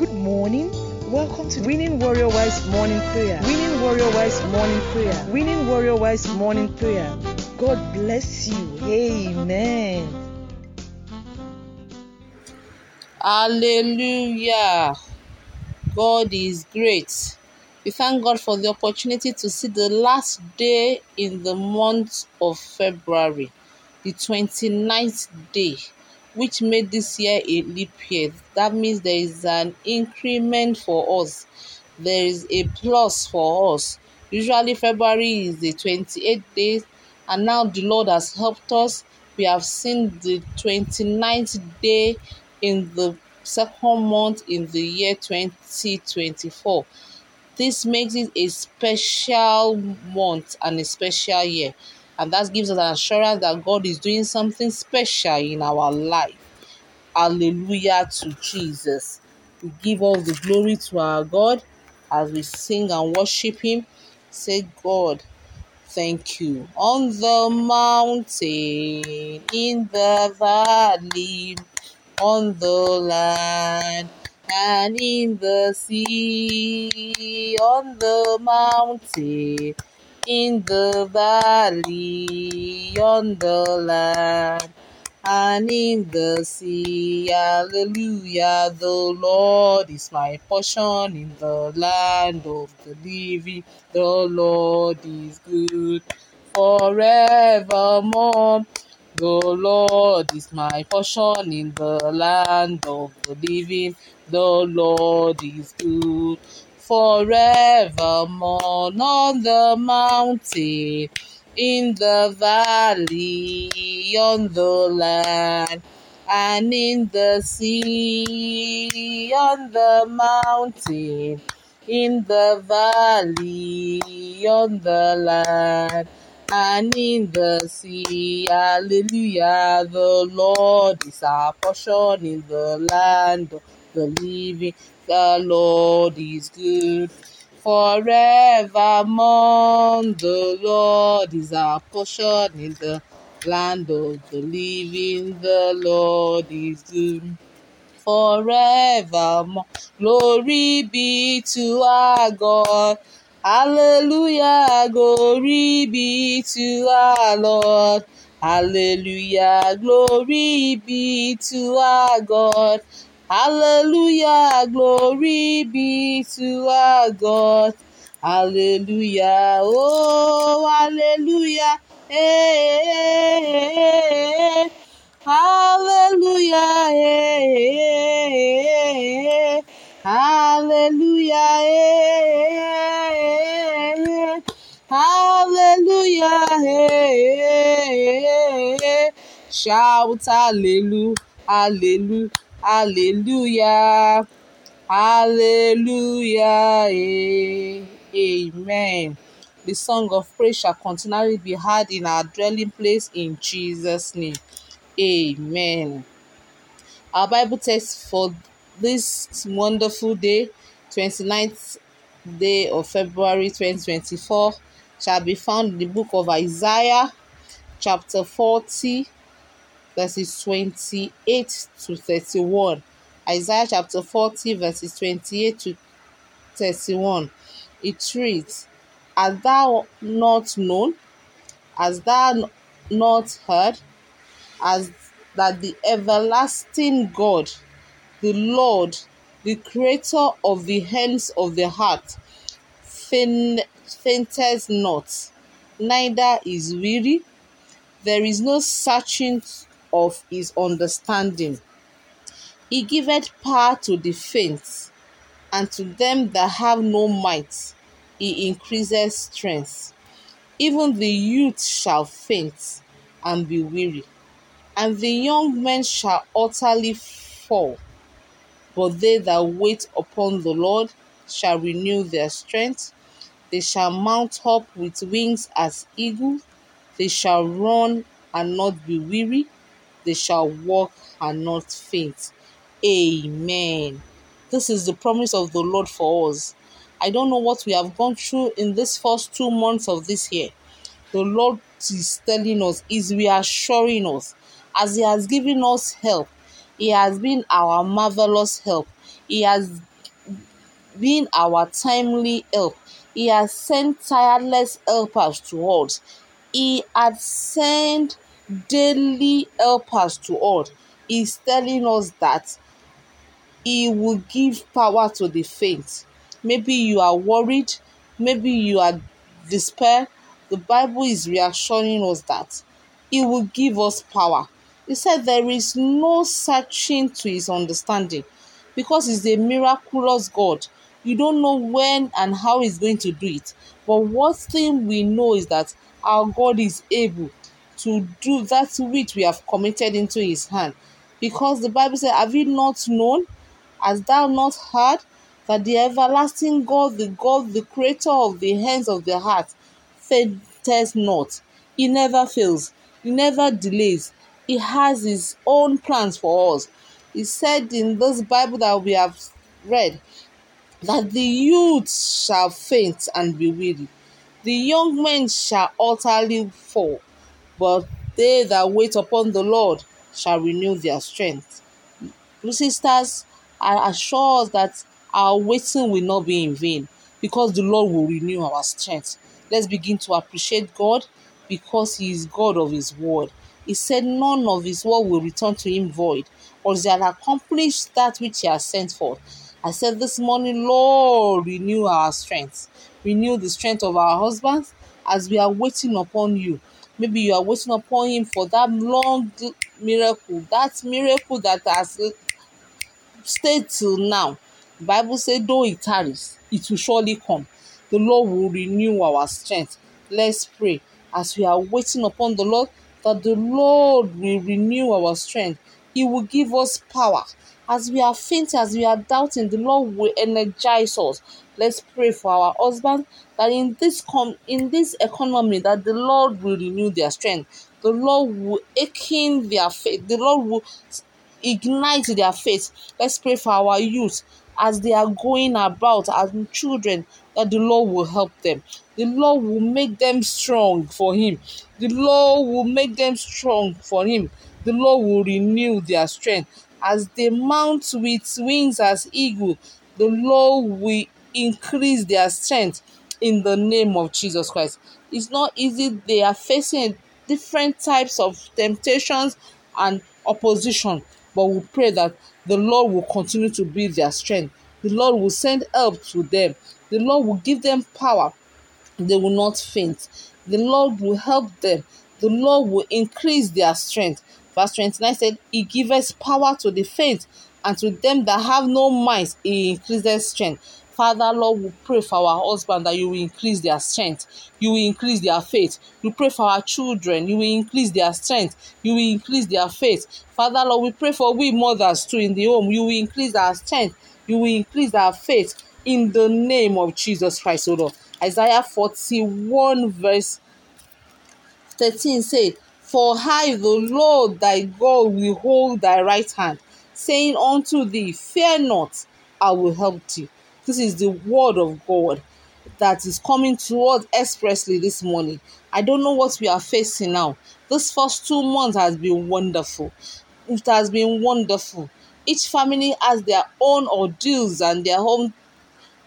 Good morning. Welcome to Winning Warrior Wives Morning Prayer. Winning Warrior Wives Morning Prayer. Winning Warrior Wives Morning Prayer. God bless you. Amen. Hallelujah. God is great. We thank God for the opportunity to see the last day in the month of February, the 29th day, which made this year a leap year. That means there is an increment for us, there is a plus for us. Usually, February is the 28th day, and now the Lord has helped us. We have seen the 29th day in the second month in the year 2024. This makes it a special month and a special year. And that gives us an assurance that God is doing something special in our life. Hallelujah to Jesus. We give all the glory to our God as we sing and worship Him. Say, God, thank you. On the mountain, in the valley, on the land and in the sea, on the mountain, in the valley, on the land and in the sea. Hallelujah. The Lord is my portion in the land of the living. The Lord is good forevermore. The Lord is my portion in the land of the living. The Lord is good forevermore on the mountain, in the valley, on the land, and in the sea, on the mountain, in the valley, on the land and in the sea. Hallelujah. The Lord is our portion in the land the. The Lord is good forevermore. The Lord is our portion in the land of the living. The Lord is good forevermore. Glory be to our God. Hallelujah, glory be to our Lord. Hallelujah, glory be to our God. Hallelujah, glory be to our God. Hallelujah, oh, hallelujah. Hey, hey, hey, hey. Hallelujah. Hey, hey, hey. Hallelujah. Hey, Hallelujah. Hey, Shout hallelujah. Hallelujah. Hallelujah. Hallelujah. Amen. The song of praise shall continually be heard in our dwelling place in Jesus' name. Amen. Our Bible text for this wonderful day, 29th day of February 2024, shall be found in the book of Isaiah, chapter 40, verses 28 to 31. Isaiah chapter 40, verses 28 to 31. It reads, Hast thou not known? Hast thou not heard? As that the everlasting God, the Lord, the creator of the hands of the heart, fainteth not, neither is weary. There is no searching of his understanding. He giveth power to the faint, and to them that have no might, he increaseth strength. Even the youth shall faint and be weary and the young men shall utterly fall. But they that wait upon the Lord shall renew their strength. They shall mount up with wings as eagles. They shall run and not be weary. They shall walk and not faint. Amen. This is the promise of the Lord for us. I don't know what we have gone through in this first two months of this year. The Lord is telling us, is reassuring us as He has given us help. He has been our marvelous help. He has been our timely help. He has sent tireless helpers to us. He has sent daily helpers to us. He's telling us that He will give power to the faint. Maybe you are worried, maybe you are despair. The Bible is reassuring us that He will give us power. He said there is no searching to His understanding because He's a miraculous God. You don't know when and how He's going to do it. But one thing we know is that our God is able to do that which we have committed into His hand. Because the Bible said, Have you not known? Hast thou not heard that the everlasting God, the God, the creator of the hands of the heart, fainteth not? He never fails, he never delays. He has his own plans for us. He said in this Bible that we have read that the youth shall faint and be weary, the young men shall utterly fall, but they that wait upon the Lord shall renew their strength. Sisters, I assure us that our waiting will not be in vain because the Lord will renew our strength. Let's begin to appreciate God because He is God of His word. He said, None of His word will return to Him void, or shall accomplish that which He has sent forth. I said this morning, Lord, renew our strength. Renew the strength of our husbands as we are waiting upon you. Maybe you are waiting upon Him for that long miracle, that miracle that has stayed till now. The Bible says, though it tarries, it will surely come. The Lord will renew our strength. Let's pray as we are waiting upon the Lord that the Lord will renew our strength. He will give us power. As we are faint, as we are doubting, the Lord will energize us. Let's pray for our husbands that in this com- in this economy that the Lord will renew their strength. The Lord will awaken their faith. The Lord will ignite their faith. Let's pray for our youth as they are going about as children that the Lord will help them. The Lord will make them strong for Him. The Lord will make them strong for Him. The Lord will renew their strength as they mount with wings as eagle. The Lord will increase their strength in the name of Jesus Christ. It's not easy. They are facing different types of temptations and opposition but we pray that the Lord will continue to be their strength. The Lord will send help to them. The Lord will give them power. They will not faint. The Lord will help them. The Lord will increase their strength. Verse 29 said, He giveth power to the faint, and to them that have no might, He increases strength. Father, Lord, we pray for our husband that you will increase their strength. You will increase their faith. We pray for our children. You will increase their strength. You will increase their faith. Father, Lord, we pray for we mothers too in the home. You will increase our strength. You will increase our faith in the name of Jesus Christ, O Lord. Isaiah 41, verse 13 say, For I, the Lord thy God, will hold thy right hand, saying unto thee, Fear not, I will help thee. This is the word of God that is coming to us expressly this morning. I don't know what we are facing now. This first two months has been wonderful. It has been wonderful. Each family has their own ordeals and their own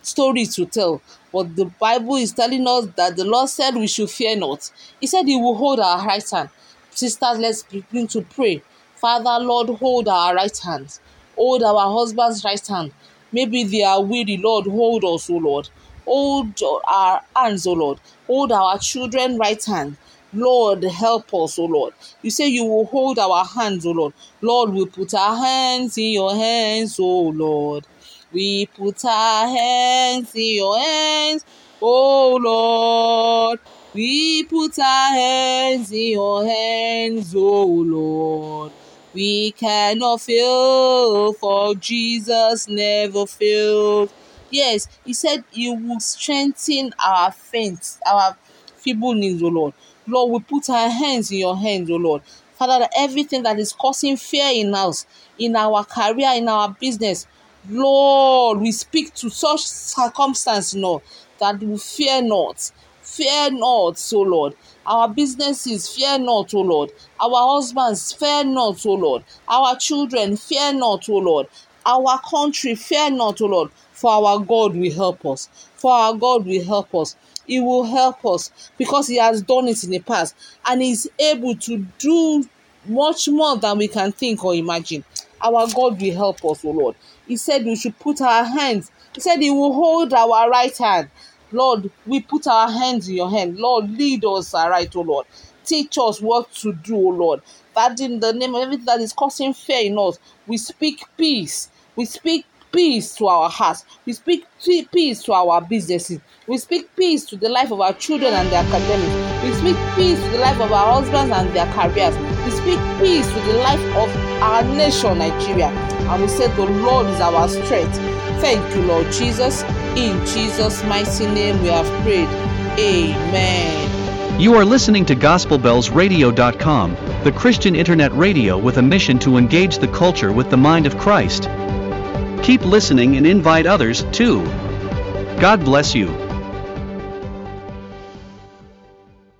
story to tell. But the Bible is telling us that the Lord said we should fear not. He said He will hold our right hand. Sisters, let's begin to pray. Father, Lord, hold our right hands. Hold our husband's right hand. Maybe they are weary, Lord, hold us, O Lord. Hold our hands, O Lord. Hold our children right hand. Lord, help us, O Lord. You say you will hold our hands, O Lord. Lord, we put our hands in your hands, O Lord. We put our hands in your hands, O Lord. We put our hands in your hands, O Lord. We cannot fail, for Jesus never failed. Yes, He said you will strengthen our faith, our feeble knees, O Lord. Lord, we put our hands in your hands, O Lord. Father, everything that is causing fear in us, in our career, in our business, Lord, we speak to such circumstance, Lord, that we fear not. Fear not, O Lord. Our businesses, fear not, O Lord. Our husbands, fear not, O Lord. Our children, fear not, O Lord. our country, fear not, O Lord, for our God will help us. For our God will help us. He will help us because He has done it in the past and He's able to do much more than we can think or imagine. Our God will help us, O Lord. He said we should put our hands, He said He will hold our right hand. Lord, we put our hands in your hand. Lord, lead us aright, O Lord. Teach us what to do, O Lord. That in the name of everything that is causing fear in us, we speak peace. We speak peace to our hearts. We speak peace to our businesses. We speak peace to the life of our children and their academics. We speak peace to the life of our husbands and their careers. We speak peace to the life of our nation, Nigeria. And we say, The Lord is our strength. Thank you, Lord Jesus. In Jesus' mighty name we have prayed. Amen. You are listening to GospelBellsRadio.com, the Christian internet radio with a mission to engage the culture with the mind of Christ. Keep listening and invite others too. God bless you.